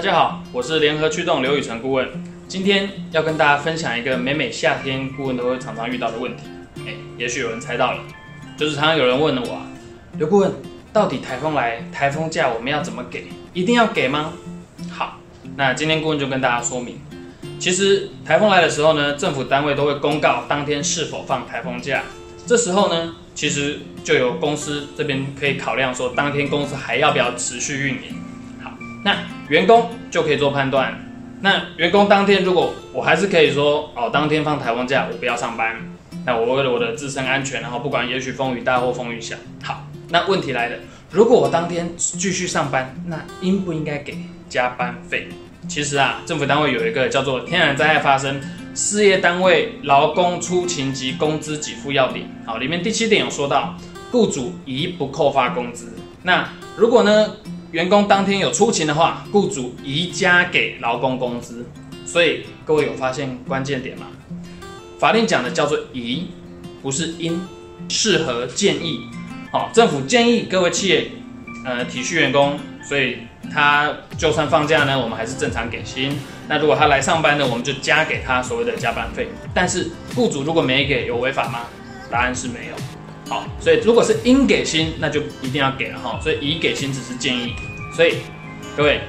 大家好，我是联合驱动刘宇成顾问。今天要跟大家分享一个每每夏天顾问都会常常遇到的问题。哎，也许有人猜到了，就是常常有人问了我，刘顾问，到底台风来，台风假我们要怎么给？一定要给吗？好，那今天顾问就跟大家说明，其实台风来的时候呢，政府单位都会公告当天是否放台风假。这时候呢，其实就有公司这边可以考量说，当天公司还要不要持续运营。那员工就可以做判断。那员工当天如果我还是可以说哦，当天放台风假，我不要上班。那我为了我的自身安全，然后不管也许风雨大或风雨小。好，那问题来了，如果我当天继续上班，那应不应该给加班费？其实啊，政府单位有一个叫做天然灾害发生事业单位劳工出勤及工资给付要点。好，里面第七点有说到，雇主宜不扣发工资。那如果呢？员工当天有出勤的话，雇主宜加给劳工工资。所以各位有发现关键点吗？法令讲的叫做宜，不是应，适合建议。好、政府建议各位企业，呃，体恤员工，所以他就算放假呢，我们还是正常给薪。那如果他来上班呢，我们就加给他所谓的加班费。但是雇主如果没给，有违法吗？答案是没有。好，所以如果是应给薪，那就一定要给了哈。所以已给薪只是建议。所以各位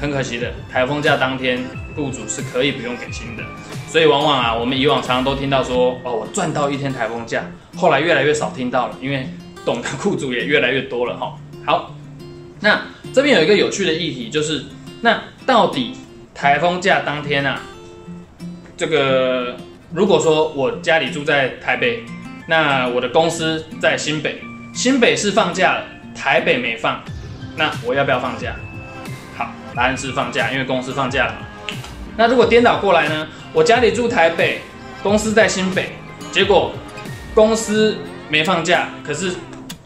很可惜的，台风假当天，雇主是可以不用给薪的。所以往往啊，我们以往常常都听到说，哦，我赚到一天台风假。后来越来越少听到了，因为懂的雇主也越来越多了哈。好，那这边有一个有趣的议题，就是那到底台风假当天啊，这个如果说我家里住在台北。那我的公司在新北，新北是放假了，台北没放，那我要不要放假？好，答案是放假，因为公司放假了。那如果颠倒过来呢？我家里住台北，公司在新北，结果公司没放假，可是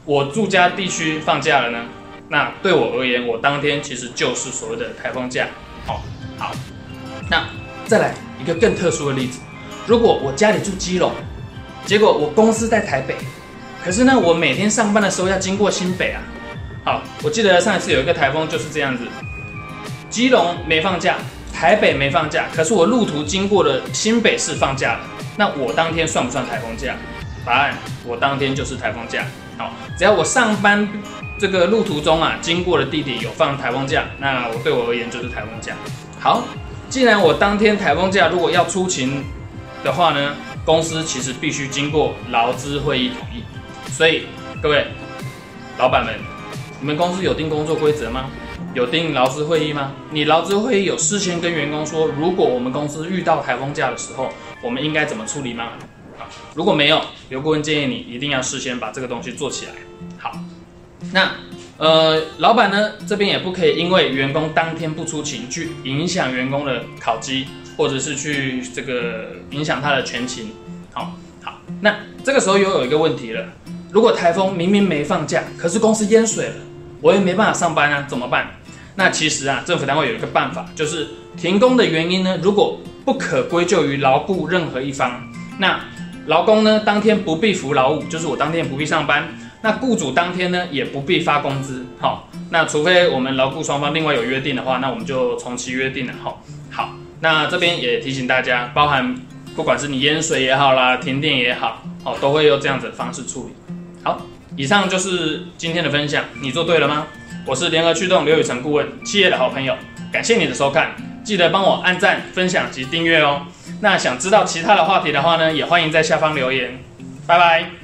我住家地区放假了呢？那对我而言，我当天其实就是所谓的台风假。好，好，那再来一个更特殊的例子，如果我家里住基隆。结果我公司在台北，可是呢，我每天上班的时候要经过新北啊。好，我记得上一次有一个台风就是这样子，基隆没放假，台北没放假，可是我路途经过的新北市放假了。那我当天算不算台风假？答案，我当天就是台风假。好，只要我上班这个路途中啊，经过的地点有放台风假，那我对我而言就是台风假。好，既然我当天台风假，如果要出勤的话呢？公司其实必须经过劳资会议同意，所以各位老板们，你们公司有定工作规则吗？有定劳资会议吗？你劳资会议有事先跟员工说，如果我们公司遇到台风假的时候，我们应该怎么处理吗？好，如果没有，刘顾问建议你一定要事先把这个东西做起来。好，那呃，老板呢这边也不可以因为员工当天不出勤去影响员工的考绩。或者是去这个影响他的全勤，好，好，那这个时候又有一个问题了，如果台风明明没放假，可是公司淹水了，我也没办法上班啊，怎么办？那其实啊，政府单位有一个办法，就是停工的原因呢，如果不可归咎于劳雇任何一方，那劳工呢当天不必服劳务，就是我当天不必上班，那雇主当天呢也不必发工资，好，那除非我们劳雇双方另外有约定的话，那我们就从其约定了，好，好。那这边也提醒大家，包含不管是你淹水也好啦，停电也好，哦，都会用这样子的方式处理。好，以上就是今天的分享，你做对了吗？我是联合驱动刘宇成顾问，企业的好朋友，感谢你的收看，记得帮我按赞、分享及订阅哦。那想知道其他的话题的话呢，也欢迎在下方留言。拜拜。